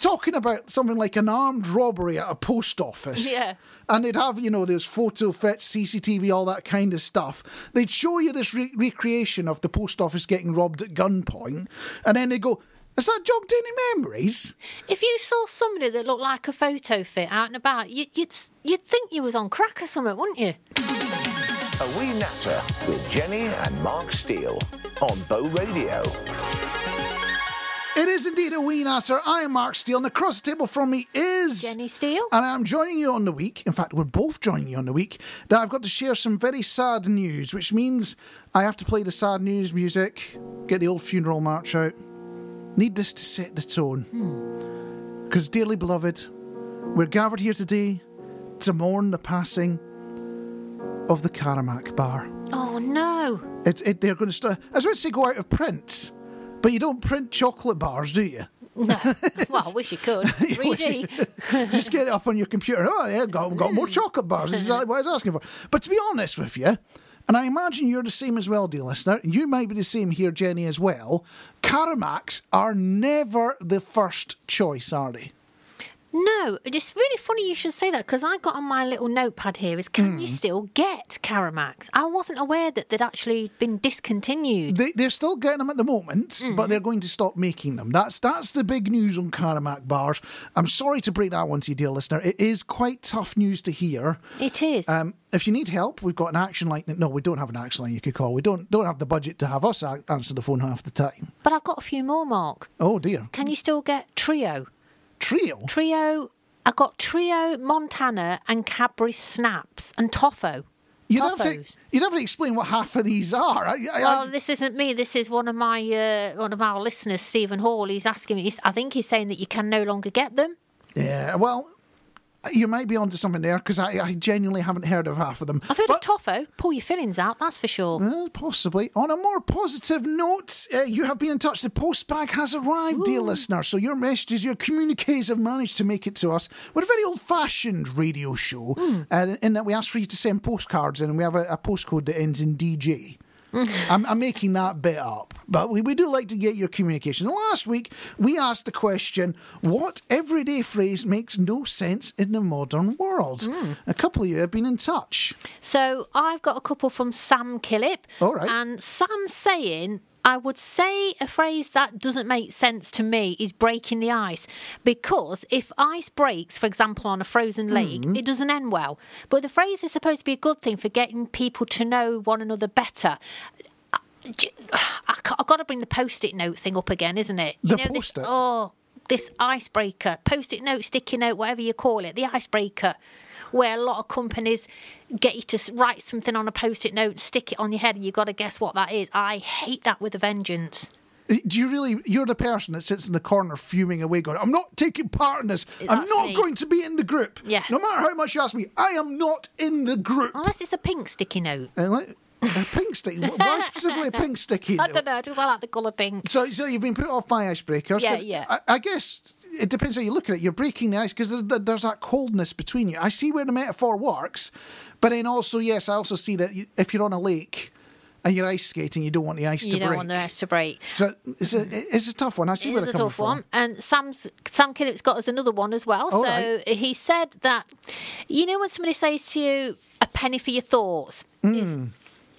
talking about something like an armed robbery at a post office. Yeah. And they'd have, you know, there's photo fits, CCTV, all that kind of stuff. They'd show you this re- recreation of the post office getting robbed at gunpoint. And then they go, has that jogged any memories? If you saw somebody that looked like a photo fit out and about, you, you'd you'd think you was on crack or something, wouldn't you? A Wee Natter with Jenny and Marc Steele on Bow Radio. It is indeed a wee natter. I am Marc Steele, and across the table from me is Jenny Steele. And I'm joining you on the week. In fact, we're both joining you on the week. That I've got to share some very sad news, which means I have to play the sad news music, get the old funeral march out. Need this to set the tone. Hmm. Because, dearly beloved, we're gathered here today to mourn the passing of the Caramac bar. Oh no. It's it, they're going to start. I was about to say go out of print, but you don't print chocolate bars, do you? No. well, I wish you could. You wish 3D. Just get it up on your computer. Oh, yeah, got, got more hmm. chocolate bars. This is exactly what I was asking for. But to be honest with you, and I imagine you're the same as well, dear listener, and you might be the same here, Jenny, as well. Caramacs are never the first choice, are they? No, it's really funny you should say that because I got on my little notepad here is can you still get Caramacs? I wasn't aware that they'd actually been discontinued. They, they're still getting them at the moment, but they're going to stop making them. That's that's the big news on Caramac bars. I'm sorry to break that one to you, dear listener. It is quite tough news to hear. It is. Um, if you need help, we've got an action line. No, we don't have an action line you could call. We don't don't have the budget to have us answer the phone half the time. but I've got a few more, Marc. Oh dear, Can you still get Trio? Trio. Trio. I got Trio, Montana, and Cadbury Snaps and Toffo. You'd have to you'd have to explain what half of these are. I, I, Well, this isn't me. This is one of my uh, one of our listeners, Stephen Hall. He's asking me. He's, I think he's saying that you can no longer get them. yeah, well, you might be onto something there because I, I genuinely haven't heard of half of them. I've heard But- of Toffo. Pull your fillings out. That's for sure. Well, possibly. On a more positive note, uh, you have been in touch. The post bag has arrived, dear listener. So your messages, your communiques have managed to make it to us. We're a very old fashioned radio show uh, in that we ask for you to send postcards in and we have a, a postcode that ends in DJ. I'm, I'm making that bit up, but we, we do like to get your communication. Last week, we asked the question what everyday phrase makes no sense in the modern world? Hmm. A couple of you have been in touch. So I've got a couple from Sam Killip. All right. And Sam's saying, I would say a phrase that doesn't make sense to me is breaking the ice. Because if ice breaks, for example, on a frozen lake, Mm-hmm. it doesn't end well. But the phrase is supposed to be a good thing for getting people to know one another better. I've got to bring the post it note thing up again, isn't it? The this, post-it? oh, this icebreaker, post it note, sticky note, whatever you call it, the icebreaker, where a lot of companies get you to write something on a post it note, stick it on your head, and you've got to guess what that is. I hate that with a vengeance. Do you really? You're the person that sits in the corner fuming away, going, "I'm not taking part in this. I'm not me. going to be in the group. Yeah. No matter how much you ask me, I am not in the group." Unless it's a pink sticky note. Uh, like, a pink sticky. Why specifically a pink sticky? Note? I don't know, I just like the colour pink. So, so you've been put off by icebreakers. Yeah, yeah. I, I guess it depends how you look at it. You're breaking the ice because there's, there's that coldness between you. I see where the metaphor works, but then also, yes, I also see that if you're on a lake and you're ice skating, you don't want the ice You to break. You don't want the ice to break. So it's a, it's a tough one. I see It where they're coming tough from. one. And Sam's Sam Killip's got us another one as well. All so right. he said that you know when somebody says to you a penny for your thoughts Hmm. is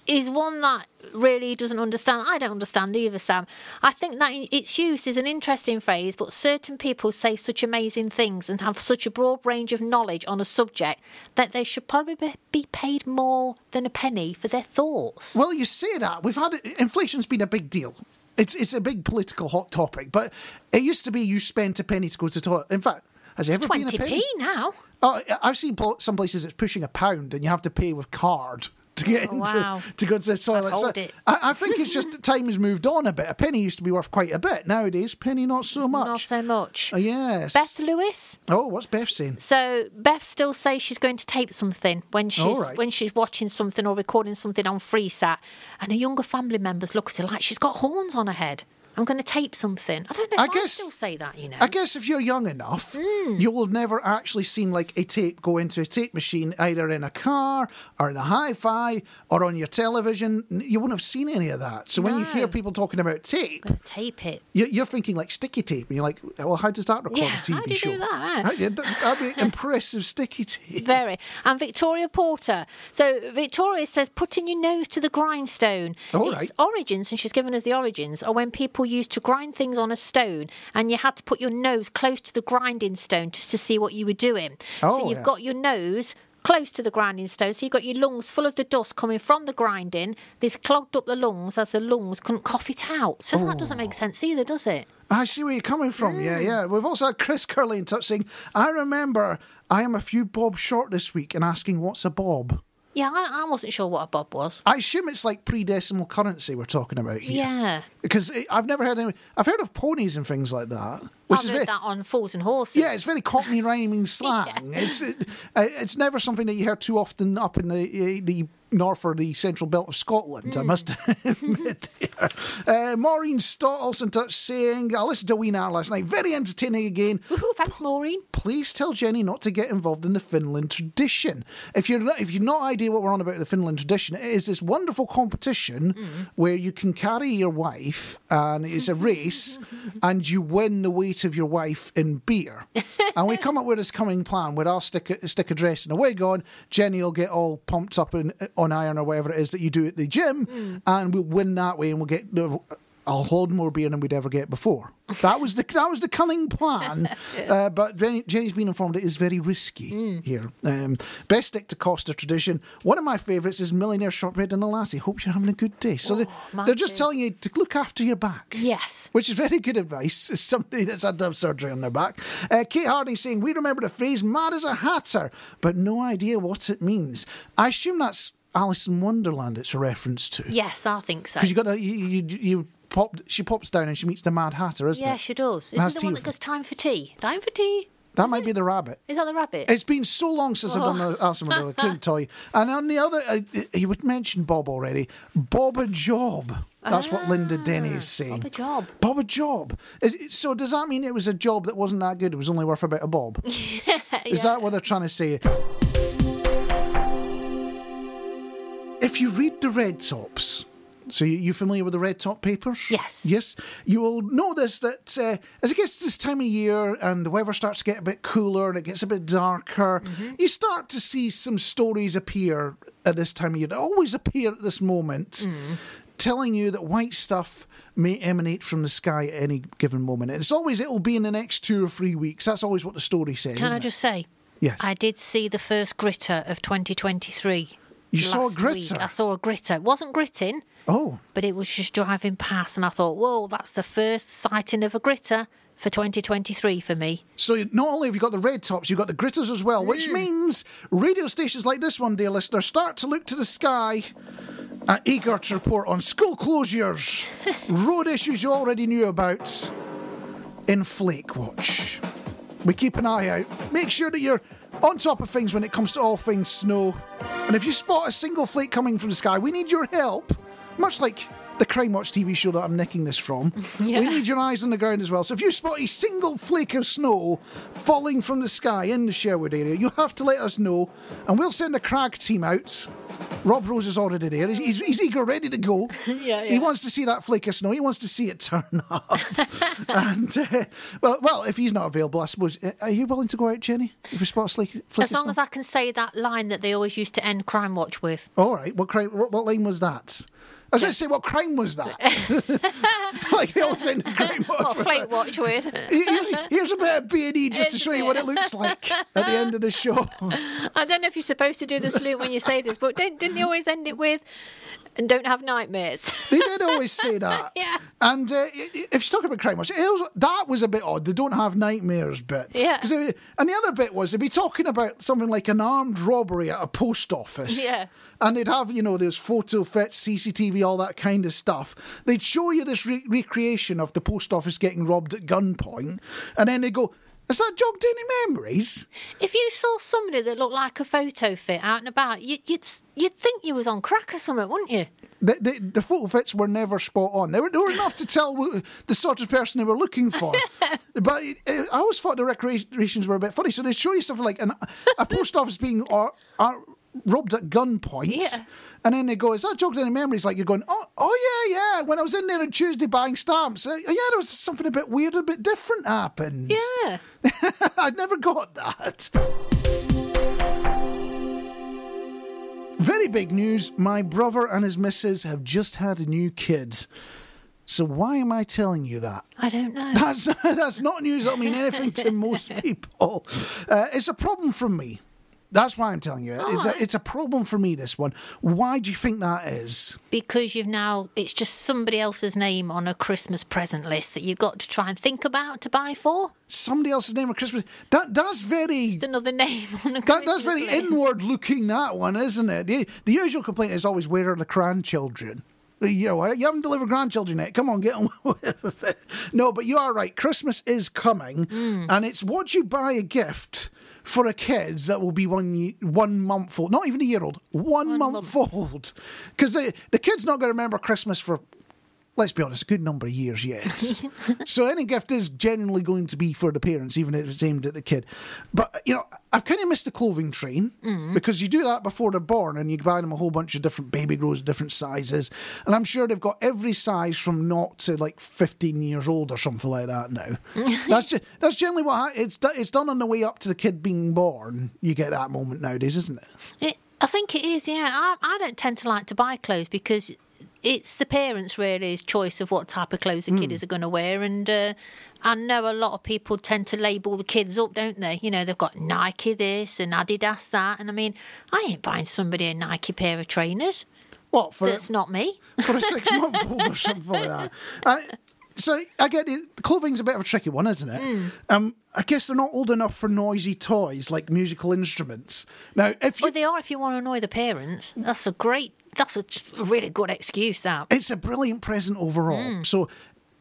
is one that really doesn't understand. I don't understand either, Sam. I think that its use is an interesting phrase, but certain people say such amazing things and have such a broad range of knowledge on a subject that they should probably be- paid more than a penny for their thoughts. Well, you say that we've had inflation's been a big deal. It's it's a big political hot topic, but it used to be you spent a penny to go to the toilet. In fact, has it ever been a penny? now. Oh, I've seen some places it's pushing a pound, and you have to pay with card to get Oh, into wow. to go to the toilet. hold it. I, I think it's just time has moved on a bit. A penny used to be worth quite a bit. Nowadays, penny not so much. Not so much. Oh, yes. Beth Lewis. Oh, what's Beth saying? So Beth still says she's going to tape something when she's right. when she's watching something or recording something on FreeSat, and her younger family members look at her like she's got horns on her head. I'm going to tape something. I don't know if I I, guess- still say that, you know. I guess if you're young enough, Hmm. you will never actually seen like a tape go into a tape machine, either in a car or in a hi-fi or on your television. You wouldn't have seen any of that. So when you hear people talking about tape, I'm going to tape it. you- you're thinking like sticky tape, and you're like, "Well, how does that record Yeah, a TV how do you show?" do that, man? How- that- That'd be impressive sticky tape. Very. And Victoria Porter. So Victoria says putting your nose to the grindstone. All its right. origins, and she's given us the origins, are when people used to grind things on a stone and you had to put your nose close to the grinding stone just to see what you were doing. Oh, so you've yeah. got your nose close to the grinding stone, so you've got your lungs full of the dust coming from the grinding. This clogged up the lungs as the lungs couldn't cough it out. So that doesn't Oh. make sense either, does it? I see where you're coming from. Yeah, Hmm. yeah. We've also had Chris Curley in touch saying, I remember I am a few bob short this week and asking what's a bob. Yeah, I, I wasn't sure what a bob was. I assume it's like pre decimal currency we're talking about here. Yeah. Because it- I've never heard any. I've heard of ponies and things like that. Which I've is very, that on Fools and Horses. Yeah, it's very Cockney rhyming slang. It's it, uh, it's never something that you hear too often up in the uh, the north or the central belt of Scotland. I must admit. Uh, Maureen Stott also in touch saying, "I listened to Wee Natter last night. Very entertaining again. Woohoo, thanks, Maureen. Please tell Jenny not to get involved in the Finland tradition. If you're not, if you've no idea what we're on about the Finland tradition, it is this wonderful competition where you can carry your wife and it's a race, and you win the of your wife in beer. and we come up with this coming plan where I'll stick a, stick a dress and a wig on. Jenny will get all pumped up in, on iron or whatever it is that you do at the gym, mm. and we'll win that way, and we'll get. the I'll hold more beer than we'd ever get before. That was the that was the cunning plan, uh, but Jenny, Jenny's been informed it is very risky here. Um, best stick to Costa tradition. One of my favourites is Millionaire Shortbread and a Lassie. Hope you're having a good day. So they, they're just telling you to look after your back. Yes. Which is very good advice as somebody that's had to have surgery on their back. Uh, Kate Harding saying, We remember the phrase mad as a hatter, but no idea what it means. I assume that's Alice in Wonderland it's a reference to. Yes, I think so. Because you got to, you, you, you pop, she pops down and she meets the Mad Hatter, isn't Yeah, it? she does. Isn't the one that goes time for tea? Time for tea? That might be the rabbit. Is that the rabbit? It's been so long since I've done the Alice in Wonderland, I couldn't tell you. And on the other, uh, he would mention Bob already. Bob a job. That's what Linda Denny is saying. Ah, Bob a job. Bob a job. Is- So does that mean it was a job that wasn't that good? It was only worth about a bob. Is that what they're trying to say? If you read the red tops, so you, familiar with the red top papers? Yes. Yes. You will notice that uh, as it gets this time of year and the weather starts to get a bit cooler and it gets a bit darker, you start to see some stories appear at this time of year. They always appear at this moment, telling you that white stuff may emanate from the sky at any given moment. And it's always it'll be in the next two or three weeks. That's always what the story says. Can I isn't it? just say? Yes. I did see the first gritter of 2023. You saw a gritter? Week. I saw a gritter. It wasn't gritting, Oh. but it was just driving past, and I thought, whoa, that's the first sighting of a gritter for 2023 for me. So not only have you got the red tops, you've got the gritters as well, which Mm. means radio stations like this one, dear listener, start to look to the sky. Uh, eager to report on school closures, road issues you already knew about, in Flakewatch. We keep an eye out. Make sure that you're on top of things when it comes to all things snow. And if you spot a single flake coming from the sky, we need your help. Much like the Crimewatch TV show that I'm nicking this from. Yeah. We need your eyes on the ground as well. So if you spot a single flake of snow falling from the sky in the Sherwood area, you have to let us know, and we'll send a crag team out. Rob Rose is already there. He's, he's, he's eager, ready to go. Yeah, yeah, He wants to see that flake of snow. He wants to see it turn up. and uh, well, well, if he's not available, I suppose. uh, Are you willing to go out, Jenny? If we spot a flake, flake As long snow? as I can say that line that they always used to end Crime Watch with. All right. What crime? What, what line was that? I was going to say, what crime was that? like they always end the crime watch. Or Flake that. Watch with. Here's, here's a bit of B and E just to show you what it looks like at the end of the show. I don't know if you're supposed to do the salute when you say this, but didn't they always end it with, and don't have nightmares? They did always say that. Yeah. And uh, if you're talking about crime watch, it was, that was a bit odd. They don't have nightmares bit. Yeah. they- and the other bit was they'd be talking about something like an armed robbery at a post office. Yeah. And they'd have, you know, there's photo fits, CCTV, all that kind of stuff. They'd show you this re- recreation of the post office getting robbed at gunpoint. And then they go, Has that jogged any memories? If you saw somebody that looked like a photo fit out and about, you, you'd you'd think you was on crack or something, wouldn't you? The, the, the photo fits were never spot on. They were, they were enough to tell the sort of person they were looking for. but uh, I always thought the recreations were a bit funny. So they show you stuff like an, a post office being uh, robbed at gunpoint. Yeah. And then they go, is that jogged any memories? Like you're going, oh, oh yeah, yeah. When I was in there on Tuesday buying stamps, uh, yeah, there was something a bit weird, a bit different happened. Yeah. I'd never got that. Very big news. My brother and his missus have just had a new kid. So why am I telling you that? I don't know. That's that's not news that'll mean anything to most people. Uh, it's a problem for me. That's why I'm telling you. It's a, it's a problem for me, this one. Why do you think that is? Because you've now, it's just somebody else's name on a Christmas present list that you've got to try and think about to buy for. Somebody else's name at Christmas. That That's very Just another name on a That, Christmas that's very list. inward looking, that one, isn't it? The, the usual complaint is always, where are the grandchildren? You know, you haven't delivered grandchildren yet. Come on, get on with it. No, but you are right. Christmas is coming, Hmm. and it's what you buy a gift for a kid that will be one one month old, not even a year old, one, month, old. Because the, the kid's not going to remember Christmas for, let's be honest, a good number of years yet. so any gift is generally going to be for the parents, even if it's aimed at the kid. But, you know, I've kind of missed the clothing train mm. because you do that before they're born and you buy them a whole bunch of different baby grows, different sizes. And I'm sure they've got every size from not to like 15 years old or something like that now. that's, just, that's generally what ha- it's, it's done on the way up to the kid being born. You get that moment nowadays, isn't it? It, I think it is, yeah. I, I don't tend to like to buy clothes because it's the parents' really choice of what type of clothes the kid is going to wear. And uh, I know a lot of people tend to label the kids up, don't they? You know, they've got Nike this and Adidas that. And I mean, I ain't buying somebody a Nike pair of trainers. What, for, That's not me. for a six month old or something like that. Uh, so I get it. Clothing's a bit of a tricky one, isn't it? Hmm. Um, I guess they're not old enough for noisy toys like musical instruments. Now, if you, Well, they are if you want to annoy the parents. That's a great, that's a, a really good excuse, that. it's a brilliant present overall. Hmm. So.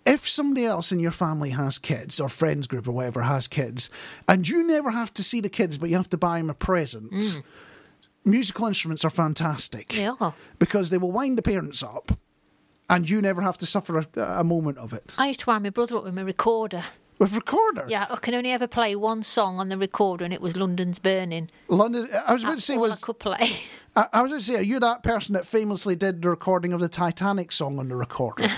If somebody else in your family has kids, or friends group, or whatever has kids, and you never have to see the kids, but you have to buy them a present, hmm. musical instruments are fantastic. They are. Because they will wind the parents up, and you never have to suffer a, a moment of it. I used to wind my brother up with my recorder. With recorder, Yeah, I can only ever play one song on the recorder, and it was London's Burning. London. I was about to say all was I could play. I, I was going to say, are you that person that famously did the recording of the Titanic song on the recorder?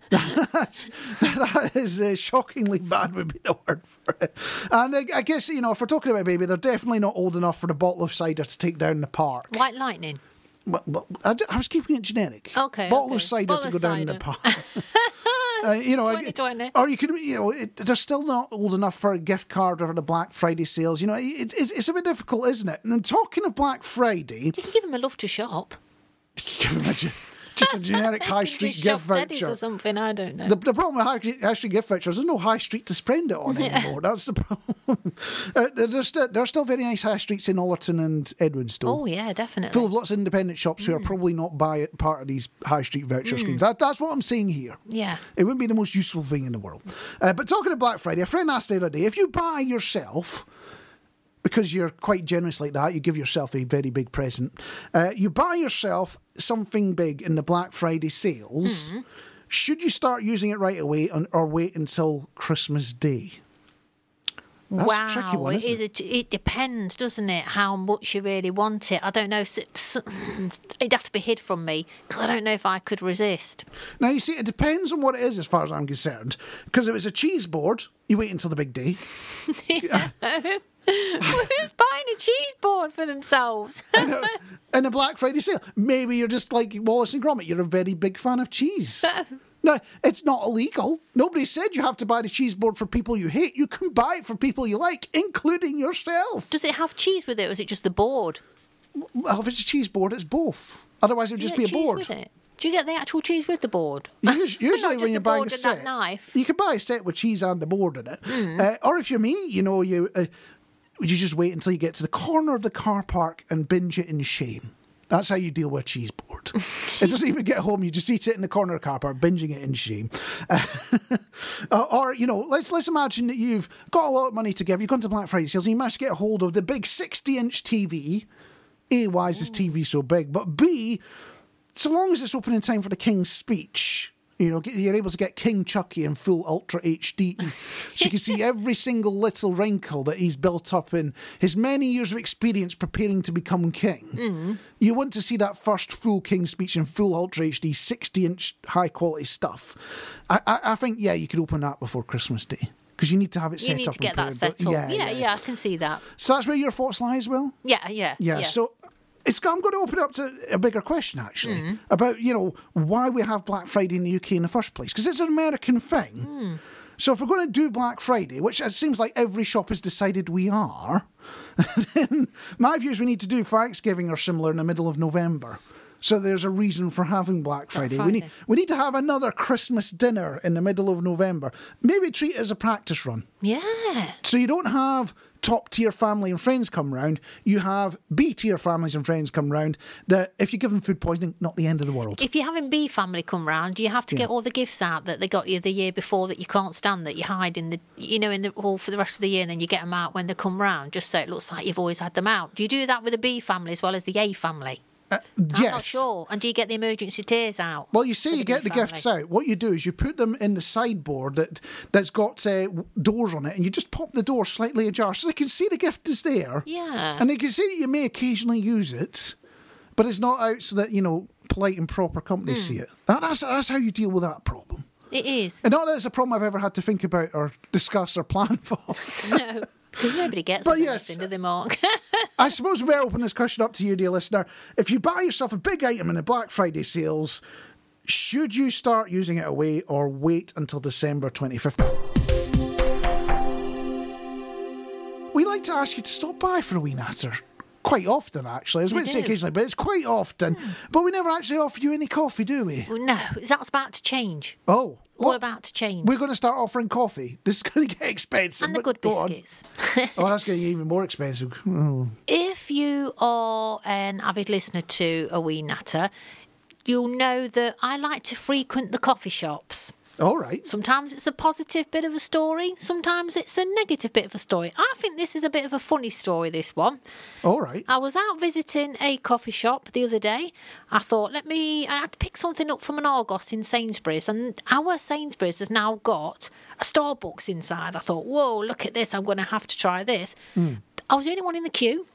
That's, that is uh, shockingly bad, would be the word for it. And I, I guess, you know, if we're talking about baby, they're definitely not old enough for the bottle of cider to take down the park. White Lightning. But, but I, I was keeping it generic. Okay, Bottle okay. of cider Bottle to go down in the cider. park. Uh, you know, I- 2020. or you could, you know, it, they're still not old enough for a gift card or the Black Friday sales. You know, it, it's, it's a bit difficult, isn't it? And then talking of Black Friday, You can give him a love to shop. give them a, just a generic high street gift voucher. or something. I don't know. The, the problem with high, high street gift vouchers, there's no high street to spend it on anymore. That's the problem. uh, there's, still, there's still very nice high streets in Ollerton and Edwinstowe. oh yeah, definitely. Full of lots of independent shops Mm. who are probably not by part of these high street voucher schemes. That, that's what I'm saying here. Yeah. It wouldn't be the most useful thing in the world. Uh, but talking of Black Friday, a friend asked the other day if you buy yourself, because you're quite generous like that, you give yourself a very big present, uh, you buy yourself something big in the Black Friday sales, Mm-hmm. should you start using it right away on, or wait until Christmas Day? That's wow, a tricky one, it is. it? A, it depends, doesn't it? How much you really want it. I don't know. It'd have to be hid from me because I don't know if I could resist. Now, you see, it depends on what it is as far as I'm concerned. Because if it's a cheese board, you wait until the big day. Who's buying a cheese board for themselves? in a Black Friday sale. Maybe you're just like Wallace and Gromit. You're a very big fan of cheese. no, it's not illegal. Nobody said you have to buy the cheese board for people you hate. You can buy it for people you like, including yourself. Does it have cheese with it, or is it just the board? Well, if it's a cheese board, it's both. Otherwise, it would just be a board. with it? Do you get the actual cheese with the board? Us- Usually, when you're buying a and set, knife. you can buy a set with cheese and the board in it. Hmm. Uh, or if you're me, you know, you uh, you just wait until you get to the corner of the car park and binge it in shame. That's how you deal with a cheese board. it doesn't even get home. You just eat it in the corner of the car park, binging it in shame. Uh, or, you know, let's let's imagine that you've got a lot of money to give. You've gone to Black Friday sales and you managed to get hold of the big 60 inch TV. A, why is this TV so big? But B, so long as it's open in time for the King's speech, you know, you're able to get King Chuckie in full Ultra HD. so you can see every single little wrinkle that he's built up in his many years of experience preparing to become king. Mm-hmm. You want to see that first full King speech in full Ultra HD, 60 inch high quality stuff. I, I, I think, yeah, you could open that before Christmas Day. Because you need to have it set You set need up to get and that set up. Yeah, yeah, I can see that. So that's where your thoughts lie as well? Yeah, yeah, Yeah, so it's I'm going to open it up to a bigger question actually Mm-hmm. about you know why we have Black Friday in the UK in the first place because it's an American thing. Mm. So if we're going to do Black Friday, which it seems like every shop has decided we are, then my view is we need to do Thanksgiving or similar in the middle of November. So there's a reason for having Black Friday. We need Friday. we need to have another Christmas dinner in the middle of November. Maybe treat it as a practice run. Yeah. So you don't have top tier family and friends come round. You have B tier families and friends come round. That if you give them food poisoning, not the end of the world. If you're having B family come round, you have to get all the gifts out that they got you the year before that you can't stand that you hide in the, you know, in the hall for the rest of the year, and then you get them out when they come round, just so it looks like you've always had them out. Do you do that with the B family as well as the A family? I'm not yes. sure. And do you get the emergency tears out? Well, you say for you get the gifts out. What you do is you put them in the sideboard that that's got uh, doors on it, and you just pop the door slightly ajar so they can see the gift is there. Yeah. and they can see that you may occasionally use it, but it's not out so that you know polite and proper company Hmm. see it. That- That's that's how you deal with that problem. It is. And not that it's a problem I've ever had to think about or discuss or plan for. no. Because nobody gets But yes. do they, Marc? I suppose we better open this question up to you, dear listener. If you buy yourself a big item in the Black Friday sales, should you start using it away or wait until December 25th? We like to ask you to stop by for a wee natter. Quite often, actually. I was We going to say occasionally, but it's quite often. Hmm. But we never actually offer you any coffee, do we? well, no, that's about to change. Oh. All what? about to change. We're going to start offering coffee. This is going to get expensive. and the good go biscuits. Oh, that's getting even more expensive. Oh. If you are an avid listener to A Wee Natter, you'll know that I like to frequent the coffee shops. All right. Sometimes it's a positive bit of a story, sometimes it's a negative bit of a story. I think this is a bit of a funny story, this one. All right. I was out visiting a coffee shop the other day. I thought, let me, I had to pick something up from an Argos in Sainsbury's, and our Sainsbury's has now got a Starbucks inside. I thought, whoa, look at this, I'm going to have to try this. Hmm. I was the only one in the queue.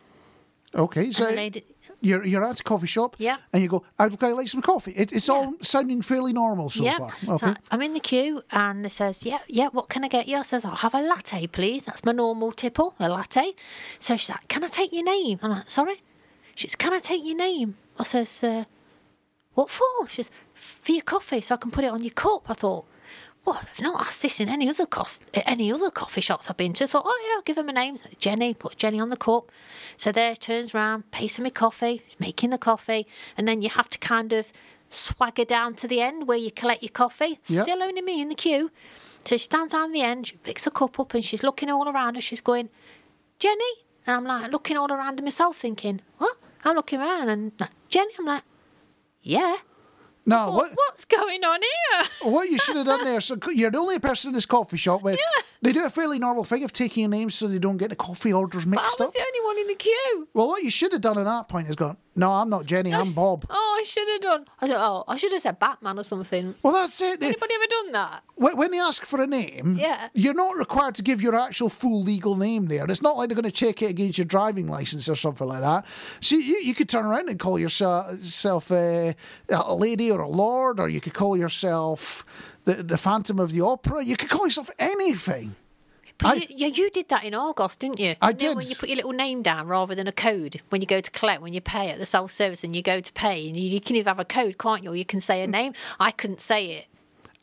Okay. So And the lady, you're you're at a coffee shop, Yeah. and you go, "I'd quite like some coffee." It, it's all sounding fairly normal so yeah. far. So I'm in the queue and they says, yeah, yeah, what can I get you? I says, I'll have a latte, please. That's my normal tipple, a latte. So she's like, can I take your name? I'm like, sorry? She says, can I take your name? I says, uh, what for? She says, for your coffee, so I can put it on your cup. I thought, well, they've not asked this in any other cost, any other coffee shops I've been to. I thought, oh yeah, I'll give them a name. Jenny, put Jenny on the cup. So there, turns round, pays for my coffee, making the coffee, and then you have to kind of swagger down to the end where you collect your coffee. Yep. Still only me in the queue. So she stands down the end, she picks the cup up, and she's looking all around and She's going, Jenny, and I'm like looking all around her myself, thinking, what? I'm looking around, and Jenny, I'm like, yeah. Now, What, what what's going on here? what you should have done there? So you're the only person in this coffee shop where they do a fairly normal thing of taking names so they don't get the coffee orders mixed up. But I was up. the only one in the queue. Well, what you should have done at that point is gone. No, I'm not Jenny. I'm Bob. Oh, I should have done. I said, oh, I should have said Batman or something. Well, that's it. Anybody ever done that? When they ask for a name, Yeah. you're not required to give your actual full legal name there. It's not like they're going to check it against your driving license or something like that. So you, you could turn around and call yourself, yourself uh, a lady or a lord, or you could call yourself the, the Phantom of the Opera. You could call yourself anything. But I- you, yeah, you did that in Argos, didn't you? I You know, When did. you put your little name down rather than a code when you go to collect, when you pay at the self service and you go to pay, and you, you can even have a code, can't you? Or you can say a name. I couldn't say it.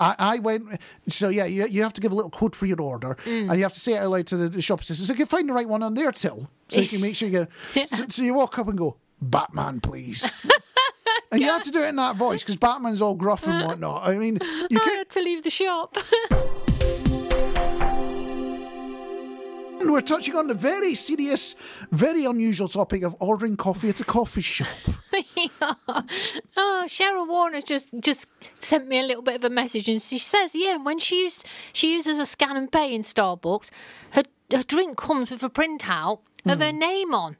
I, I went, so yeah, you, you have to give a little code for your order, Mm. and you have to say it out loud to the, the shop assistant. So you can find the right one on their till, so you can make sure you get. so, so you walk up and go, Batman, please. and you have to do it in that voice because Batman's all gruff and whatnot. I mean, you I had to leave the shop. And we're touching on the very serious, very unusual topic of ordering coffee at a coffee shop. Oh, Cheryl Warner just just sent me a little bit of a message, and she says, yeah, when she used she uses a scan and pay in Starbucks, her her drink comes with a printout of her hmm. name on.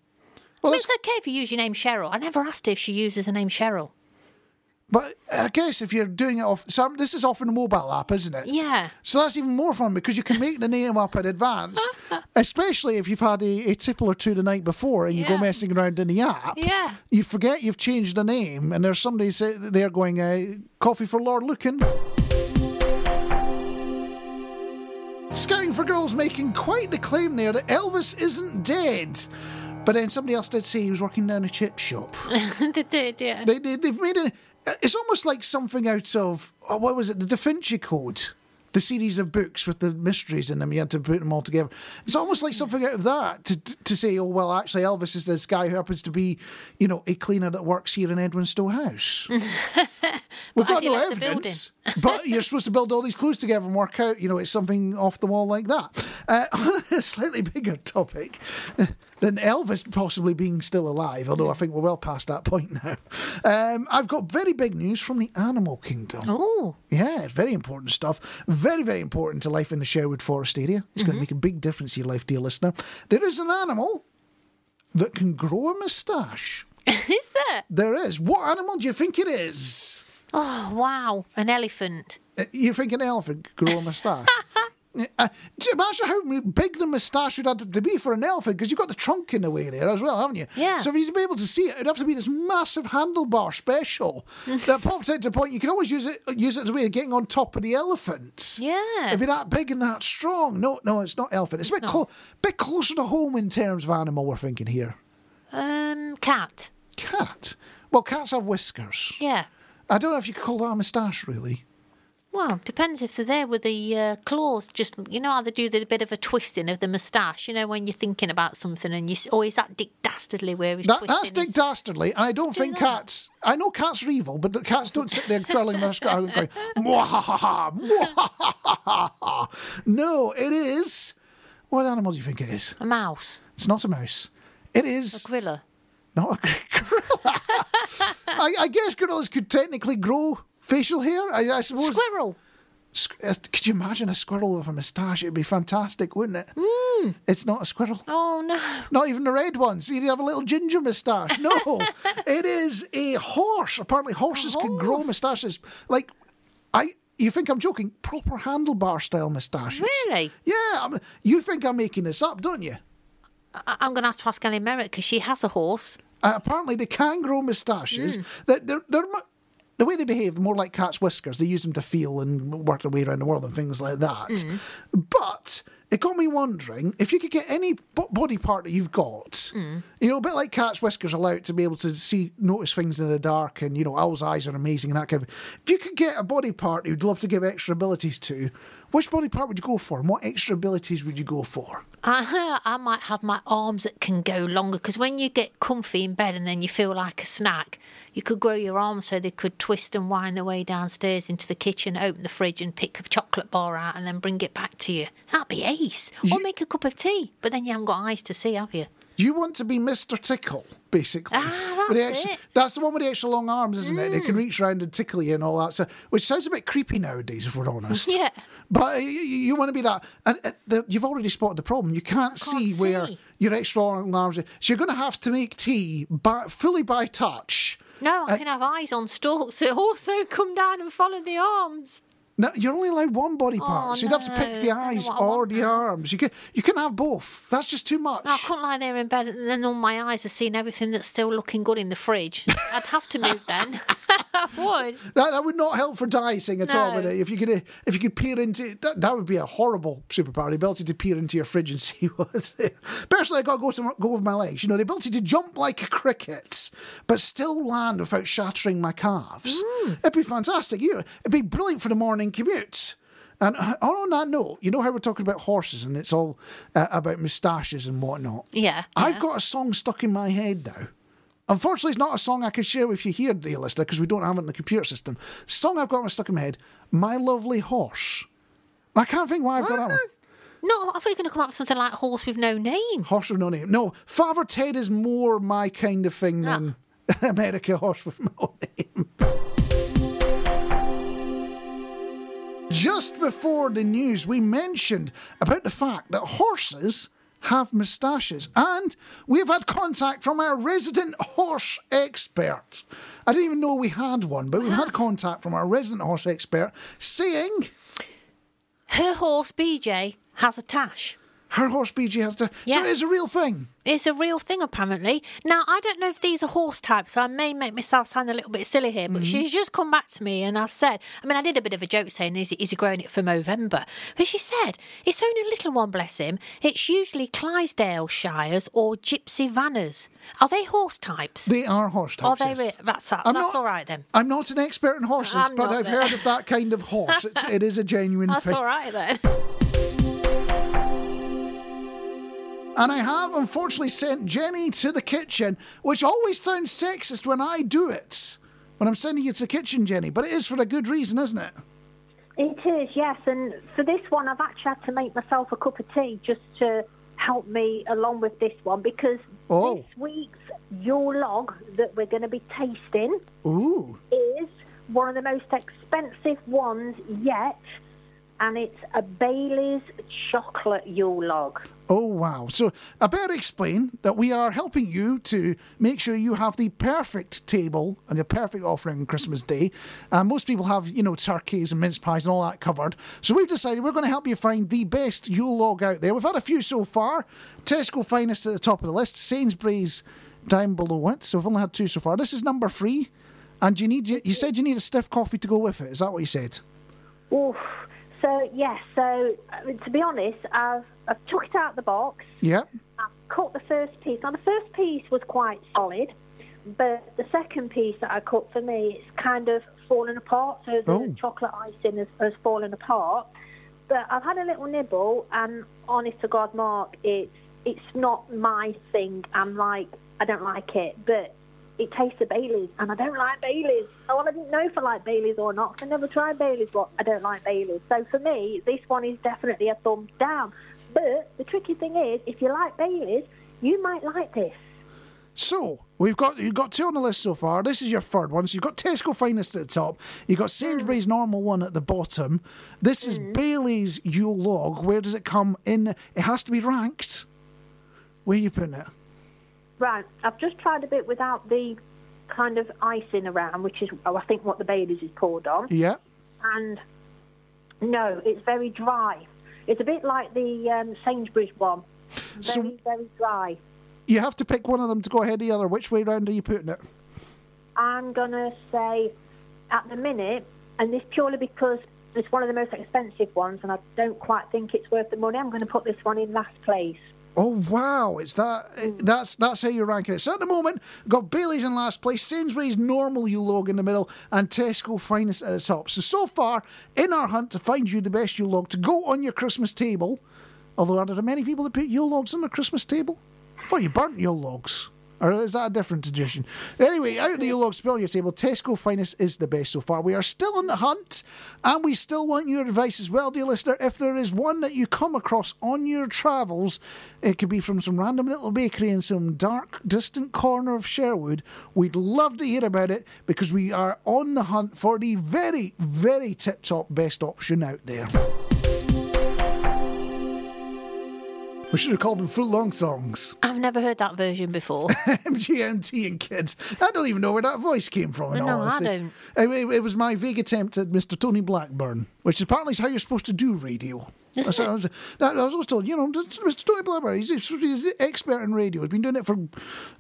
Well, it's okay if you use your name Cheryl. I never asked if she uses the name Cheryl. But I guess if you're doing it off, so this is often a mobile app, isn't it? Yeah. So that's even more fun because you can make the name up in advance, especially if you've had a, a tipple or two the night before and you go messing around in the app. Yeah. You forget you've changed the name and there's somebody say, there going, uh, coffee for Lord Lucan. Scouting for Girls making quite the claim there that Elvis isn't dead. But then somebody else did say he was working down a chip shop. they did, yeah. They, they, they've made it. It's almost like something out of oh, what was it? The Da Vinci Code, the series of books with the mysteries in them. You had to put them all together. It's almost like something out of that to to say, oh well, actually Elvis is this guy who happens to be, you know, a cleaner that works here in Edwin Edwinstowe House. We've got no evidence, but you're supposed to build all these clues together and work out, you know, it's something off the wall like that. Uh, on a slightly bigger topic than Elvis possibly being still alive, although I think we're well past that point now. Um, I've got very big news from the animal kingdom. Oh, Yeah, it's very important stuff. Very, very important to life in the Sherwood Forest area. It's Mm-hmm. going to make a big difference to your life, dear listener. There is an animal that can grow a moustache. is there? There is. What animal do you think it is? Oh, wow. An elephant. Uh, You think an elephant could grow a moustache? Uh, imagine how big the moustache would have to be for an elephant? Because you've got the trunk in the way there as well, haven't you? Yeah. So for you to be able to see it, it'd have to be this massive handlebar special that pops out to the point you can always use it use it as a way of getting on top of the elephant. Yeah. It'd be that big and that strong. No, no, it's not elephant. It's a bit, clo- bit closer to home in terms of animal we're thinking here. Um, cat. Cat. Well, cats have whiskers. Yeah. I don't know if you could call that a moustache, really. Well, depends if they're there with the uh, claws. Just you know how they do the bit of a twisting of the moustache. You know when you're thinking about something and you oh, is that Dick Dastardly where he's That, twisting? that's Dick his- Dastardly. I don't think that. cats. I know cats are evil, but the cats don't sit there twirling their and going, "Mwahaha, mwahaha." No, it is. What animal do you think it is? a mouse, It's not a mouse. It is a gorilla. not a gorilla. I, I guess gorillas could technically grow facial hair. I, I suppose. Squirrel. Uh, Could you imagine a squirrel with a moustache? It'd be fantastic, wouldn't it? It's not a squirrel. Oh no. Not even the red ones. You'd have a little ginger moustache. No, it is a horse. Apparently, horses can grow moustaches. Like, I. You think I'm joking? Proper handlebar style moustaches. Really? Yeah. I'm, you think I'm making this up, don't you? I- I'm going to have to ask Ellie Merritt because she has a horse. Uh, apparently, they can grow moustaches. That they're, they're, mu- the way they behave, more like cat's whiskers. They use them to feel and work their way around the world and things like that. Mm. But it got me wondering if you could get any bo- body part that you've got, mm. you know, a bit like cat's whiskers allow it to be able to see, notice things in the dark, and you know, owl's eyes are amazing and that kind of. If you could get a body part you'd love to give extra abilities to, which body part would you go for, and what extra abilities would you go for? I, I might have my arms that can go longer because when you get comfy in bed and then you feel like a snack, you could grow your arms so they could twist and wind their way downstairs into the kitchen, open the fridge and pick a chocolate bar out and then bring it back to you. That'd be ace. Or make a cup of tea, but then you haven't got eyes to see, have you? You want to be Mr. Tickle, basically. Ah, that's it. Mm. That's the one with the extra long arms, isn't it? They can reach around and tickle you and all that. So, which sounds a bit creepy nowadays, if we're honest. Yeah. But uh, you, you want to be that. And uh, the, you've already spotted the problem. You can't, see, see. where your extra long arms are. So you're going to have to make tea by, fully by touch. No, Uh, I can have eyes on stalks that also come down and follow the arms. No, you're only allowed one body part, Oh, so you'd have to pick the no. I don't know eyes or the now. arms. You can you can have both. That's just too much. I couldn't lie there in bed and then all my eyes are seeing everything that's still looking good in the fridge. I'd have to move then. Would. That, that would not help for dicing at all, No. would it? If you could, if you could peer into that, that would be a horrible superpower. The ability to peer into your fridge and see what's there. Personally, I got to go to go with my legs. You know, the ability to jump like a cricket, but still land without shattering my calves. It'd be fantastic. You, know, it'd be brilliant for the morning commute. And uh, on that note, you know how we're talking about horses and it's all uh, about moustaches and whatnot. Yeah, I've yeah. got a song stuck in my head now. Unfortunately, it's not a song I can share with you here, dear listener, because we don't have it in the computer system. Song I've got stuck in my head, My Lovely Horse. I can't think why I've got that one. No, I thought you were going to come up with something like horse with no name. Horse with no name. No, Father Ted is more my kind of thing than ah. America horse with no name. Just before the news, we mentioned about the fact that horses have moustaches, and we've had contact from our resident horse expert. I didn't even know we had one, but we've had uh-huh. contact from our resident horse expert saying Her horse BJ has a tash. Her horse BG has to. So Yeah. it's a real thing. It's a real thing, apparently. Now, I don't know if these are horse types, so I may make myself sound a little bit silly here, but mm-hmm. she's just come back to me and I said, I mean, I did a bit of a joke saying, is he, is he growing it for November? But she said, it's only a little one, bless him. It's usually Clydesdale Shires or Gypsy Vanners. Are they horse types? They are horse Are types. they? yes. Re- that's that. I'm that's not- all right then. I'm not an expert in horses, I'm but I've there. heard of that kind of horse. It's, it is a genuine That's thing. all right then. And I have unfortunately sent Jenny to the kitchen, which always sounds sexist when I do it. When I'm sending you to the kitchen, Jenny, but it is for a good reason, isn't it? It is, yes. And for this one, I've actually had to make myself a cup of tea just to help me along with this one because Oh. this week's Yule log that we're going to be tasting Ooh. is one of the most expensive ones yet, and it's a Bailey's chocolate Yule log. Oh, wow. So I better explain that we are helping you to make sure you have the perfect table and your perfect offering on Christmas Day. Uh, most people have, you know, turkeys and mince pies and all that covered. So we've decided we're going to help you find the best Yule log out there. We've had a few so far. Tesco Finest at the top of the list, Sainsbury's down below it. So we've only had two so far. This is number three. And you need, you said you need a stiff coffee to go with it. Is that what you said? Oof. So, yes, so uh, to be honest, I've, I've took it out of the box. Yep. I've cut the first piece. Now, the first piece was quite solid, but the second piece that I cut for me, it's kind of fallen apart. So the Oh. chocolate icing has, has fallen apart. But I've had a little nibble, and honest to God, Marc, it's it's not my thing. I'm like, I don't like it, but it tastes of Bailey's, and I don't like Bailey's. Oh, well, I didn't know if I like Bailey's or not. I never tried Bailey's, but I don't like Bailey's. So for me, this one is definitely a thumbs down. But the tricky thing is, if you like Bailey's, you might like this. So we've got you've got two on the list so far. This is your third one. So you've got Tesco Finest at the top. You've got Sainsbury's mm. normal one at the bottom. This is mm. Bailey's Yule log. Where does it come in? It has to be ranked. Where are you putting it? Right, I've just tried a bit without the kind of icing around, which is, oh, I think, what the Bailey's is poured on. Yeah. And no, it's very dry. It's a bit like the um, Sainsbury's one. Very, So- very dry. You have to pick one of them to go ahead of the other. Which way round are you putting it? I'm going to say at the minute, and this purely because it's one of the most expensive ones, and I don't quite think it's worth the money, I'm going to put this one in last place. Oh wow! It's that. Eh, mm. That's that's how you're ranking it. So at the moment, got Bailey's in last place, Sainsbury's normal Yule log in the middle, and Tesco Finest at the top. So so far in our hunt to find you the best Yule log to go on your Christmas table. Although are there many people that put Yule logs on their Christmas table? I thought you burnt Yule logs. Or is that a different tradition? Anyway, out of the log spill on your table, Tesco Finest is the best so far. We are still on the hunt, and we still want your advice as well, dear listener. If there is one that you come across on your travels, it could be from some random little bakery in some dark, distant corner of Sherwood. We'd love to hear about it because we are on the hunt for the very, very tip top best option out there. We should have called them full long songs. I've never heard that version before. MGMT and kids. I don't even know where that voice came from. In No, I don't. It, it- it was my vague attempt at Mr. Tony Blackburn, which apparently is how you're supposed to do radio. Isn't I was, that- I was always told, you know, Mr. Tony Blackburn, he's, he's an expert in radio. He's been doing it for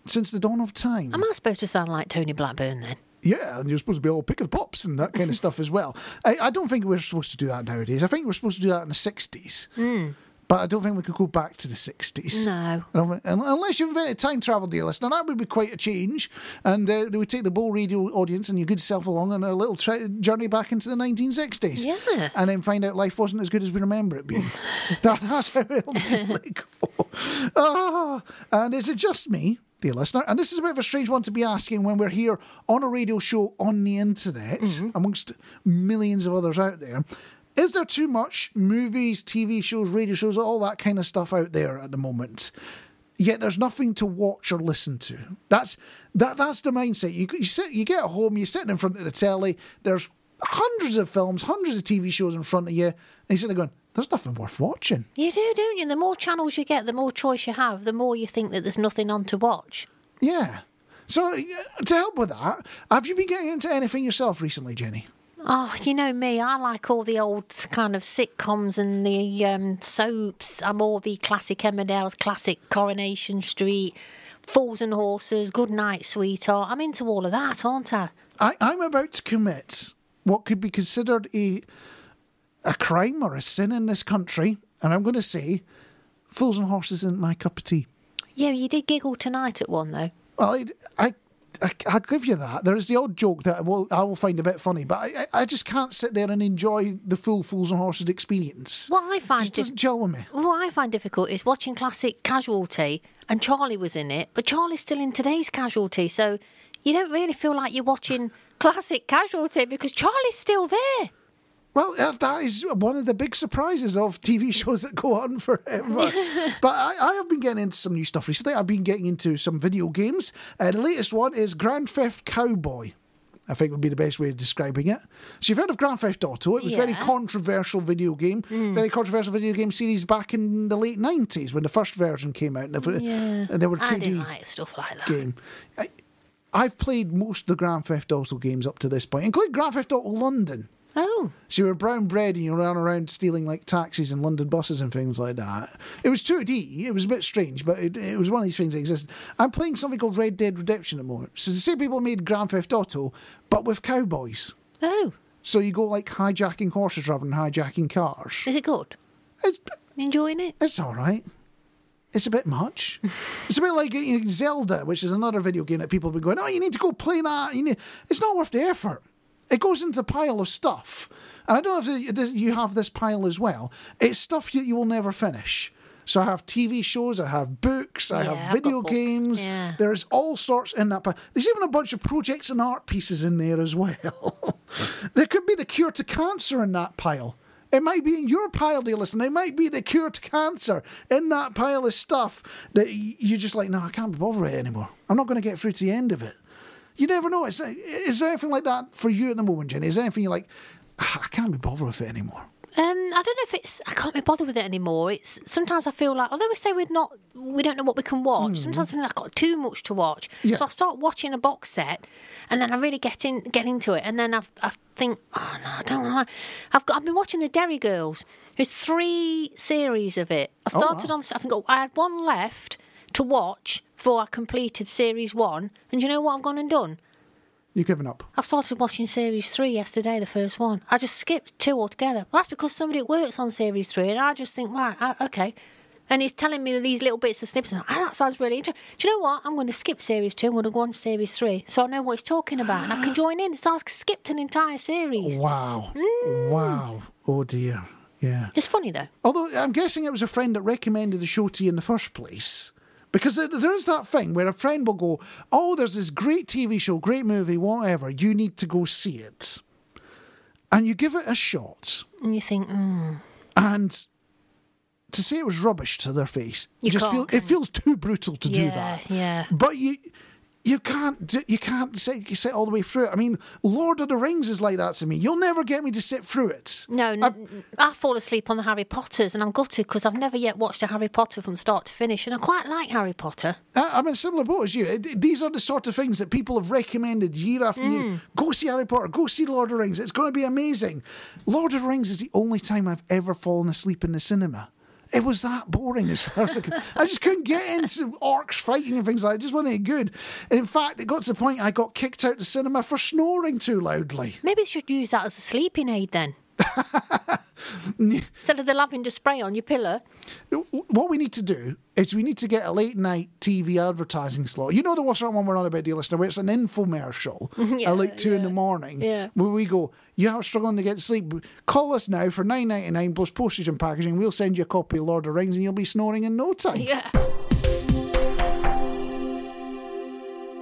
since the dawn of time. Am I supposed to sound like Tony Blackburn then? Yeah, and you're supposed to be all pick of the pops and that kind of stuff as well. I, I don't think we're supposed to do that nowadays. I think we're supposed to do that in the 60s. But I don't think we could go back to the 60s. No. Think- Unless you invented time travel, dear listener, that would be quite a change. And uh, they would take the Bowl Radio audience and your good self along on a little tri- journey back into the 1960s. Yeah. And then find out life wasn't as good as we remember it being. that, that's how it'll go. Ah, and is it just me? Dear listener, and this is a bit of a strange one to be asking when we're here on a radio show on the internet, amongst millions of others out there. Is there too much movies, TV shows, radio shows, all that kind of stuff out there at the moment? yet there's nothing to watch or listen to. That's that. That's the mindset. You you sit, you get home, you're sitting in front of the telly. There's hundreds of films, hundreds of TV shows in front of you, and you're sitting there going, "There's nothing worth watching." You do, don't you? The more channels you get, the more choice you have, the more you think that there's nothing on to watch. Yeah. So to help with that, have you been getting into anything yourself recently, Jenny? Oh, you know me, I like all the old kind of sitcoms and the um, soaps. I'm all the classic Emmerdale's, classic Coronation Street, Fools and Horses, Good Night Sweetheart. I'm into all of that, aren't I? I, I'm about to commit what could be considered a a crime or a sin in this country, and I'm going to say, fools and horses isn't my cup of tea. Yeah, you did giggle tonight at one, though. Well, I, I, I, I'll give you that. There is the odd joke that I will, I will find a bit funny, but I, I just can't sit there and enjoy the full fools and horses experience. What I find just dif- doesn't gel with me. what I find difficult is watching classic Casualty, and Charlie was in it, but Charlie's still in today's Casualty, so you don't really feel like you're watching classic Casualty because Charlie's still there. Well, uh, that is one of the big surprises of TV shows that go on forever. but I, I have been getting into some new stuff recently. I've been getting into some video games. Uh, the latest one is Grand Theft Cowboy. I think would be the best way of describing it. So you've heard of Grand Theft Auto? It was a very controversial video game, very controversial video game series back in the late nineties when the first version came out. And there- Yeah, and there were two D like stuff like that. game. I, I've played most of the Grand Theft Auto games up to this point, including Grand Theft Auto London. Oh, So you were brown bread and you ran around stealing like taxis and London buses and things like that. It was 2D. It was a bit strange, but it, it was one of these things that existed. I'm playing something called Red Dead Redemption at the moment. So the same people made Grand Theft Auto, but with cowboys. oh, So you go like hijacking horses rather than hijacking cars. is it good? It's, Enjoying it? it's all right. It's a bit much. it's a bit like you know, Zelda, which is another video game that people have been going, oh, you need to go play that. You need... It's not worth the effort. It goes into a pile of stuff. And I don't know if you have this pile as well. It's stuff that you will never finish. So I have TV shows, I have books, I Yeah, have video games. yeah. There's all sorts in that pile. There's even a bunch of projects and art pieces in there as well. there could be the cure to cancer in that pile. It might be in your pile, dear listener. It might be the cure to cancer in that pile of stuff that you're just like, no, I can't be bothered with it anymore. I'm not going to get through to the end of it. You never know. Is, is there anything like that for you at the moment, Jenny? Is there anything you're like, "Ah, I can't be bothered with it anymore? Um, I don't know if it's. I can't be bothered with it anymore. It's sometimes I feel like, although we say we're not, we don't know what we can watch. Sometimes I think I've got too much to watch. Yeah. So I start watching a box set, and then I really get in, get into it, and then I, I think, oh no, I don't want. I've got. I've been watching the Derry Girls. There's three series of it. I Oh, started wow. on. I think I had one left to watch before I completed series one, and you know what I've gone and done? You've given up. I started watching series three yesterday, the first one. I just skipped two altogether. Well, that's because somebody works on series three, and I just think, right, uh, okay. And he's telling me these little bits of snippets. And ah, that sounds really interesting. Do you know what? I'm going to skip series two. I'm going to go on to series three, so I know what he's talking about, and I can join in. So I skipped an entire series. Wow. Wow. Oh, dear. Yeah. It's funny though. Although I'm guessing it was a friend that recommended the show to you in the first place. Because there- is that thing where a friend will go, Oh, there's this great TV show, great movie, whatever. You need to go see it. And you give it a shot. And you think, mm, And to say it was rubbish to their face, You just feel it feels too brutal to do Yeah, that. yeah. But you you can't do- you can't sit, you sit all the way through it. I mean, Lord of the Rings is like that to me. You'll never get me to sit through it. no, I've- I fall asleep on the Harry Potters, and I'm gutted because I've never yet watched a Harry Potter from start to finish, and I quite like Harry Potter. I- I'm in a similar boat as you. These are the sort of things that people have recommended year after Mm. year. Go see Harry Potter. Go see Lord of the Rings. It's going to be amazing. Lord of the Rings is the only time I've ever fallen asleep in the cinema. It was that boring as far as I could. I just couldn't get into orcs fighting and things like that. It just wasn't any good. And in fact, it got to the point I got kicked out of the cinema for snoring too loudly. Maybe you should use that as a sleeping aid then. Instead of the lavender spray on your pillow. What we need to do is we need to get a late night TV advertising slot. You know the what's that one we're on about, dear listener, where it's an infomercial Yeah, at like two in the morning. yeah. Where we go, you are struggling to get to sleep. Call us now for nine ninety nine plus postage and packaging. We'll send you a copy of Lord of the Rings and you'll be snoring in no time. Yeah.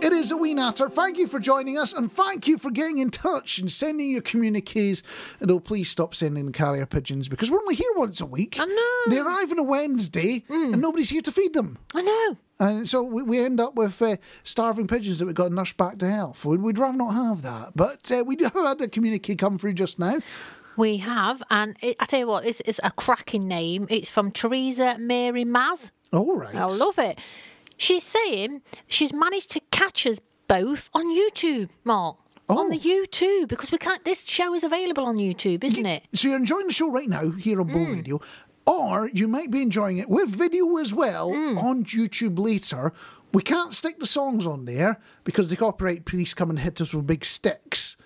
It is a wee natter. Thank you for joining us and thank you for getting in touch and sending your communiques. And oh, please stop sending the carrier pigeons because we're only here once a week. I know. They arrive on a Wednesday and nobody's here to feed them. I know. And so we, we end up with uh, starving pigeons that we've got to nurse back to health. We'd, we'd rather not have that. But uh, we do have had a communique come through just now. We have, and it, I tell you what, this is a cracking name. It's from Teresa Mary Maz. All right. I love it. She's saying she's managed to catch us both on YouTube, Marc. Oh. On the YouTube, because we can't. This show is available on YouTube, isn't it? So you're enjoying the show right now here on Bull mm. Radio, or you might be enjoying it with video as well mm. on YouTube later. We can't stick the songs on there because the copyright police come and hit us with big sticks,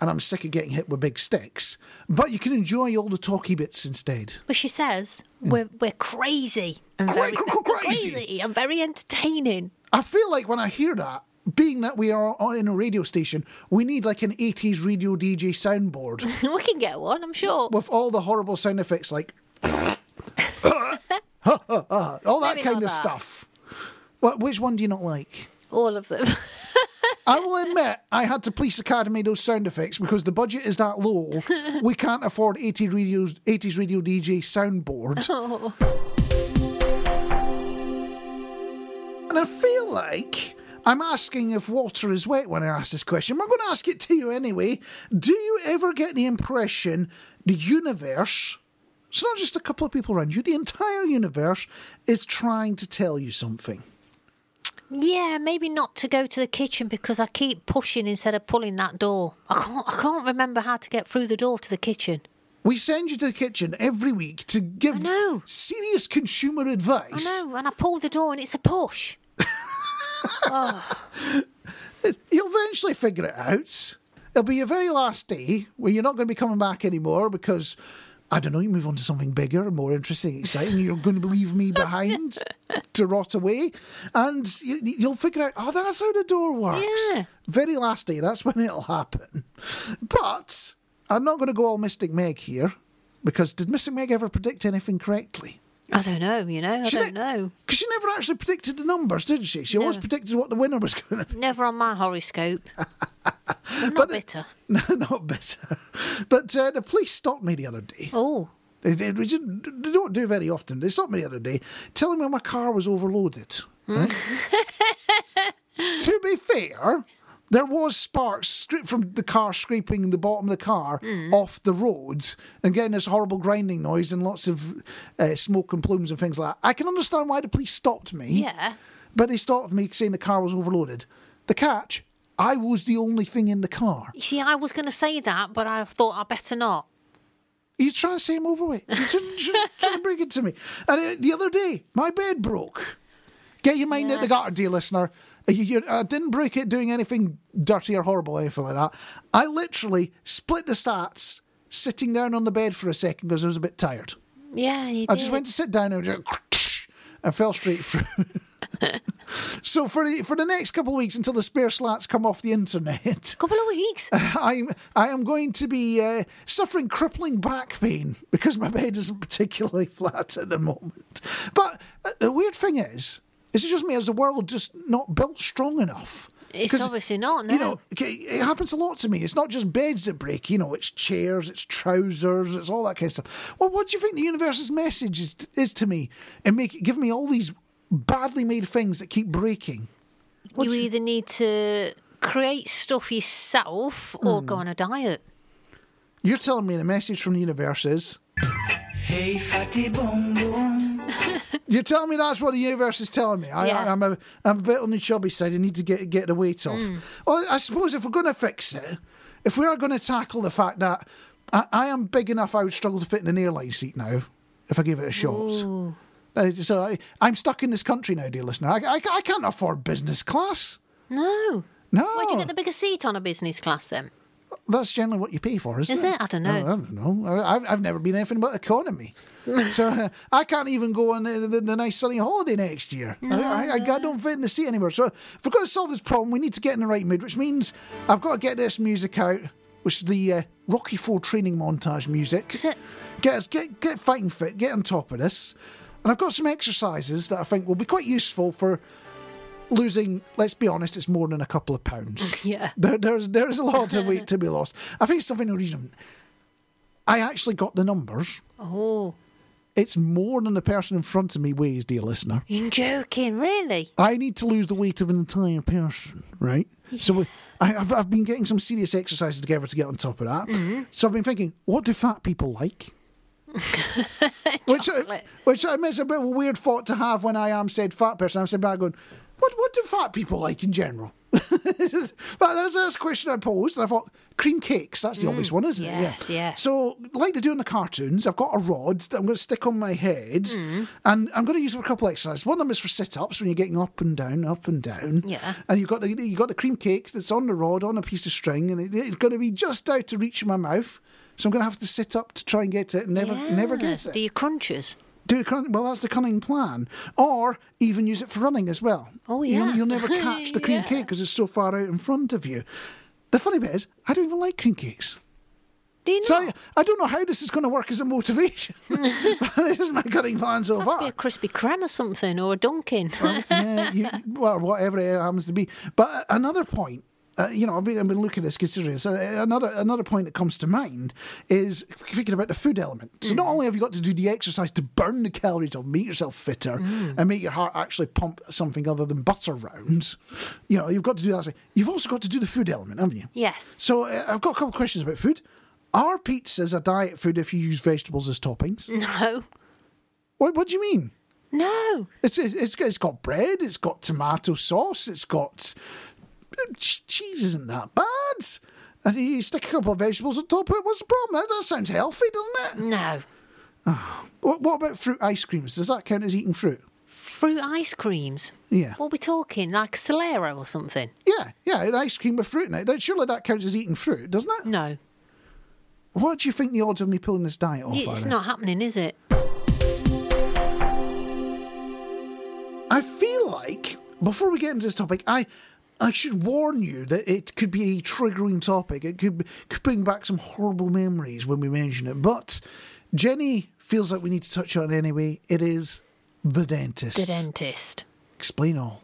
and I'm sick of getting hit with big sticks. But you can enjoy all the talky bits instead. But she says hmm. we're we're crazy and very cra- cra- crazy. crazy and very entertaining. I feel like when I hear that, being that we are on in a radio station, we need like an 80s radio DJ soundboard we can get one, I'm sure. with all the horrible sound effects like all that Maybe kind of that. stuff. What, which one do you not like? All of them. I will admit, I had to police Academy those sound effects because the budget is that low. we can't afford 80 radio, 80s radio DJ soundboard. Oh. And I feel like I'm asking if water is wet when I ask this question. I'm going to ask it to you anyway. Do you ever get the impression the universe, it's not just a couple of people around you, the entire universe is trying to tell you something? Yeah, maybe not to go to the kitchen because I keep pushing instead of pulling that door. I can't. I can't remember how to get through the door to the kitchen. We send you to the kitchen every week to give serious consumer advice. I know, and I pull the door and it's a push. You'll eventually figure it out. It'll be your very last day where you're not going to be coming back anymore because, I don't know, you move on to something bigger and more interesting, exciting. You're going to leave me behind to rot away. And you, you'll figure out, oh, that's how the door works. Yeah. Very last day, that's when it'll happen. But I'm not going to go all Mystic Meg here because did Mystic Meg ever predict anything correctly? I don't know. You know, I She don't ne- know. Because she never actually predicted the numbers, did she? She always predicted what the winner was going to be. Never on my horoscope. I'm not But- bitter. No, not bitter. But uh, the police stopped me the other day. Oh, They, they, they don't do very often. They stopped me the other day, telling me my car was overloaded. right? to be fair, there was sparks from the car scraping the bottom of the car off the road and getting this horrible grinding noise and lots of uh, smoke and plumes and things like that. I can understand why the police stopped me. yeah. But they stopped me saying the car was overloaded. The catch, I was the only thing in the car. You see, I was going to say that, but I thought I better not. Are you trying to say I'm overweight? You're trying, trying, trying to bring it to me. And uh, the other day, my bed broke. Get your mind out the gutter, dear listener. Uh, you- I didn't break it doing anything dirty or horrible or anything like that. I literally split the stats sitting down on the bed for a second because I was a bit tired. Yeah, you I did. just went to sit down and just and fell straight through. so for the, for the next couple of weeks until the spare slats come off the internet, couple of weeks. I'm I am going to be uh, suffering crippling back pain because my bed isn't particularly flat at the moment. But uh, the weird thing is, is it just me? Is the world just not built strong enough? It's obviously not. No. You know, it happens a lot to me. It's not just beds that break. You know, it's chairs, it's trousers, it's all that kind of stuff. Well, what do you think the universe's message is, is to me? And make give me all these badly made things that keep breaking. What you either need to create stuff yourself or Hmm. go on a diet. You're telling me the message from the universe is. Hey, fatty boom boom. You're telling me that's what the universe is telling me. I, Yeah. I'm, a, I'm a bit on the chubby side. I need to get get the weight off. Mm. Well, I suppose if we're going to fix it, if we are going to tackle the fact that I, I am big enough, I would struggle to fit in an airline seat now if I gave it a shot. Uh, so I, I'm stuck in this country now, dear listener. I, I, I can't afford business class. No. No, Why'd you get the bigger seat on a business class then? that's generally what you pay for, isn't Is it? it? I don't know. I don't know. I- I've, I've never been anything but economy. so uh, I can't even go on the, the, the nice sunny holiday next year. I, I, I don't fit in the seat anymore. So if we're going to solve this problem, we need to get in the right mood, which means I've got to get this music out, which is the uh, Rocky Four training montage music. Is it? Get us get get fighting fit, get on top of this. And I've got some exercises that I think will be quite useful for losing. Let's be honest, it's more than a couple of pounds. Yeah. There, there's there's a lot of weight to be lost. I think it's something reason. I actually got the numbers. Oh, It's more than the person in front of me weighs, dear listener. you're joking, really? I need to lose the weight of an entire person, right? So we, I, I've, I've been getting some serious exercises together to get on top of that. Mm-hmm. So I've been thinking, what do fat people like? which, I, Chocolate. which I admit is a bit of a weird thought to have when I am said fat person. I'm sitting back going, what, what do fat people like in general? but that's, that's a question I posed, and I thought, cream cakes, that's the obvious one, isn't Mm. yes, it? yeah. So, like they do in the cartoons, I've got a rod that I'm going to stick on my head, Mm. and I'm going to use it for a couple of exercises. One of them is for sit-ups when you're getting up and down, up and down. Yeah. And you've got the you've got the cream cake that's on the rod on a piece of string, and it, it's going to be just out to reach my mouth. So I'm going to have to sit up to try and get it, and never never get it. Do your crunches? Do it, cun- well, that's the cunning plan. Or even use it for running as well. Oh, yeah. You'll, never catch the cream Yeah. cake because it's so far out in front of you. The funny bit is, I don't even like cream cakes. Do you know? So I, I don't know how this is going to work as a motivation. this is my cunning plan so Must be a Krispy Kreme or something, or a Dunkin'. yeah, you, well, whatever it happens to be. But another point, uh, you know, I've been, I've been looking at this, considering this. Uh, another another point that comes to mind is thinking about the food element. So not only have you got to do the exercise to burn the calories off, make yourself fitter, and make your heart actually pump something other than butter rounds. You know, you've got to do that. You've also got to do the food element, haven't you? Yes. So uh, I've got a couple of questions about food. Are pizzas a diet food if you use vegetables as toppings? No. What, what do you mean? No. It's it's it's got bread. It's got tomato sauce. It's got cheese. Isn't that bad? And you stick a couple of vegetables on top of it. What's the problem? That, that sounds healthy, doesn't it? No. Ah, what, what about fruit ice creams? Does that count as eating fruit? Fruit ice creams. Yeah. What are we talking? Like Solero or something? Yeah, yeah, an ice cream with fruit in it. Surely that counts as eating fruit, doesn't it? No. What do you think the odds of me pulling this diet off It's not happening, is it? I feel like before we get into this topic, I I should warn you that it could be a triggering topic. It could could bring back some horrible memories when we mention it. But Jenny feels like we need to touch on it anyway. It is the dentist. The dentist. Explain all.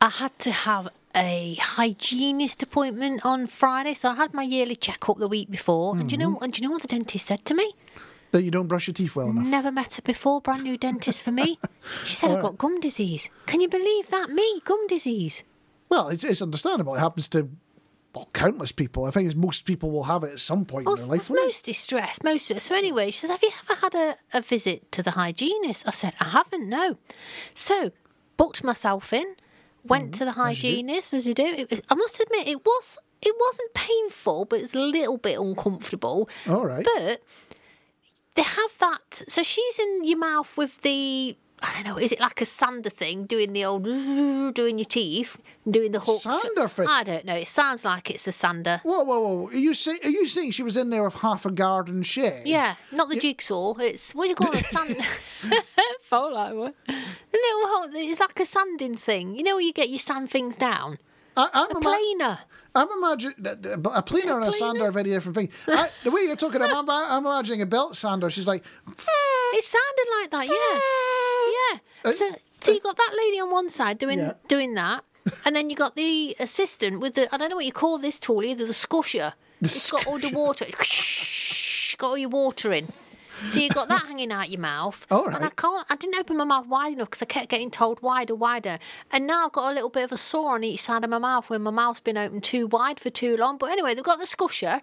I had to have a hygienist appointment on Friday, so I had my yearly checkup the week before. And do you know? Mm-hmm. And do you know what the dentist said to me? That you don't brush your teeth well enough. Never met her before. Brand new dentist for me. She said I've got gum disease. Can you believe that? Me, gum disease. Well, it's, it's understandable. It happens to well, countless people. I think most people will have it at some point Well, in their life. most distressed. Most of it. So anyway, she says, "Have you ever had a, a visit to the hygienist?" I said, "I haven't. No." So booked myself in. Went mm-hmm. to the hygienist as you do. It was, I must admit, it was it wasn't painful, but it's a little bit uncomfortable. All right. But they have that. So she's in your mouth with the. I don't know. Is it like a sander thing, doing the old, doing your teeth, doing the hook? Sander thing? I don't know. It sounds like it's a sander. Whoa, whoa, whoa! Are you say, Are you saying she was in there with half a garden shed? Yeah, not the jigsaw. It's what do you call it? Sand. Felt like one. A little hole. It's like a sanding thing. You know where you get your sand things down. I, I'm A planer. I'm imagining a planer and a sander are very different things. I, the way you're talking, I'm, I'm imagining a belt sander. She's like, It sounded like that. Yeah, yeah. Uh, so, so you got that lady on one side doing Yeah. doing that, and then you got the assistant with the I don't know what you call this tool either. The skusher. The it's got all the water. It's got all your water in. So you got that hanging out your mouth. All And I can't. I didn't open my mouth wide enough because I kept getting told wider, wider. And now I've got a little bit of a sore on each side of my mouth where my mouth's been open too wide for too long. But anyway, they've got the skusher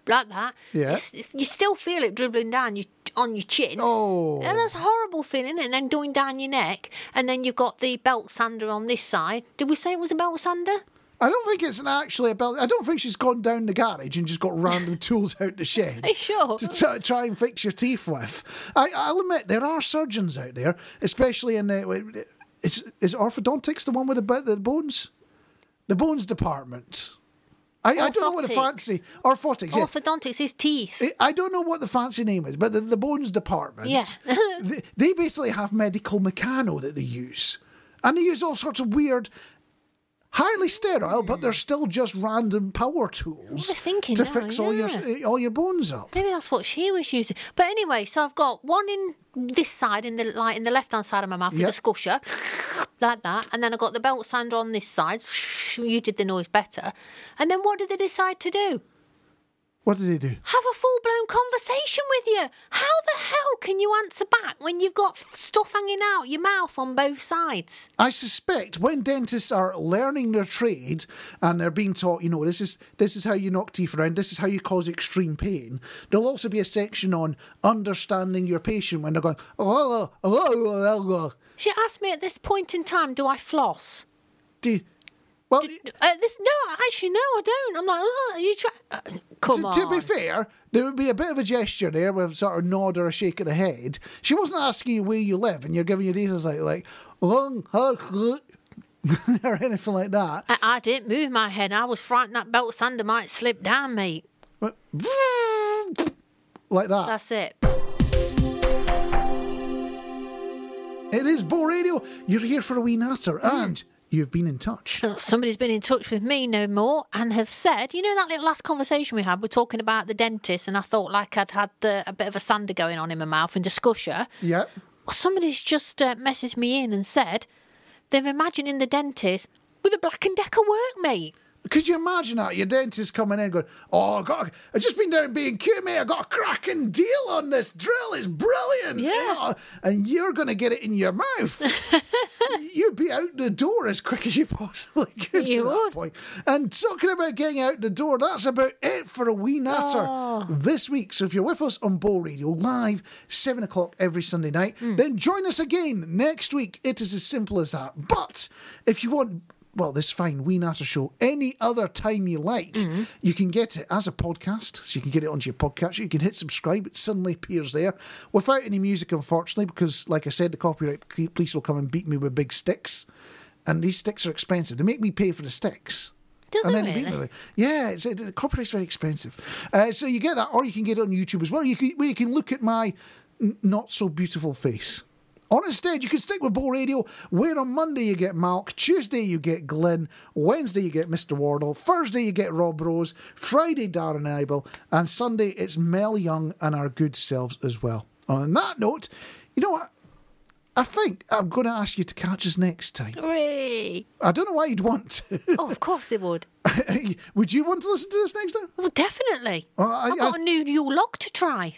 like that. Yeah. You, you still feel it dribbling down you, on your chin. Oh. And that's a horrible feeling. And then going down your neck, and then you've got the belt sander on this side. Did we say it was a belt sander? I don't think it's an actually a belt. I don't think she's gone down the garage and just got random tools out the shed. Sure? To try, try and fix your teeth with. I, I'll admit there are surgeons out there, especially in the. Is, is orthodontics the one with the, the bones? The bones department. I, I don't know what the fancy orthotics. Yeah. Orthodontics is teeth. I- I don't know what the fancy name is, but the, the bones department. Yeah. they, they basically have medical Meccano that they use, and they use all sorts of weird. Highly sterile, but hmm. they're still just random power tools to now, fix all your yeah. all your bones up. Maybe that's what she was using. But anyway, so I've got one in this side, in the like in the left hand side of my mouth Yep. with a squisher, like that, and then I got the belt sander on this side. You did the noise better. And then what did they decide to do? What did they do? Have a full blown conversation with you. How the hell can you answer back when you've got stuff hanging out your mouth on both sides? I suspect when dentists are learning their trade and they're being taught, you know, this is this is how you knock teeth around, this is how you cause extreme pain. There'll also be a section on understanding your patient when they're going, oh, oh, oh, oh, oh. She asked me at this point in time, do I floss? Do you- well, Uh, this no, actually no, I don't. I'm like, oh, you try. Uh, come to, on. to be fair, there would be a bit of a gesture there with sort of a nod or a shake of the head. She wasn't asking you where you live and you're giving your details like, like, long, or anything like that. I, I didn't move my head. I was frightened that belt sander might slip down, mate. Like that. That's it. It is Bo Radio. You're here for a wee natter, and you've been in touch. Well, Somebody's been in touch with me no more and have said, you know, that little last conversation we had, we're talking about the dentist, and I thought like I'd had uh, a bit of a sander going on in my mouth and discussion. Yeah. Well, somebody's just uh, messaged me in and said they're imagining the dentist with a Black and Decker workmate. Could you imagine that? Your dentist coming in going, Oh, I got, I've just been down B&Q, mate. I got a cracking deal on this drill. It's brilliant. Yeah. And you're going to get it in your mouth. You'd be out the door as quick as you possibly could You at that point. And talking about getting out the door, that's about it for a wee natter Oh. this week. So if you're with us on Bow Radio live, 7 o'clock every Sunday night, Hmm. then join us again next week. It is as simple as that. But if you want well, this fine Wee Natter show any other time you like. Mm-hmm. You can get it as a podcast, so you can get it onto your podcast. You can hit subscribe, it suddenly appears there without any music, unfortunately, because, like I said, the copyright police will come and beat me with big sticks. And these sticks are expensive. They make me pay for the sticks. Do and they then really? it. Yeah, it's, it, copyright's very expensive. Uh, so you get that, or you can get it on YouTube as well. You can, where you can look at my n- not so beautiful face. Or instead, you can stick with Bull Radio, where on Monday you get Malk, Tuesday you get Glenn, Wednesday you get Mr. Wardle, Thursday you get Rob Rose, Friday Darren Eibel, and Sunday it's Mel Young and our good selves as well. On that note, you know what? I think I'm going to ask you to catch us next time. Hooray. I don't know why you'd want to. Oh, of course they would. would you want to listen to this next time? Well, definitely. Well, I- I've got I- a new new log to try.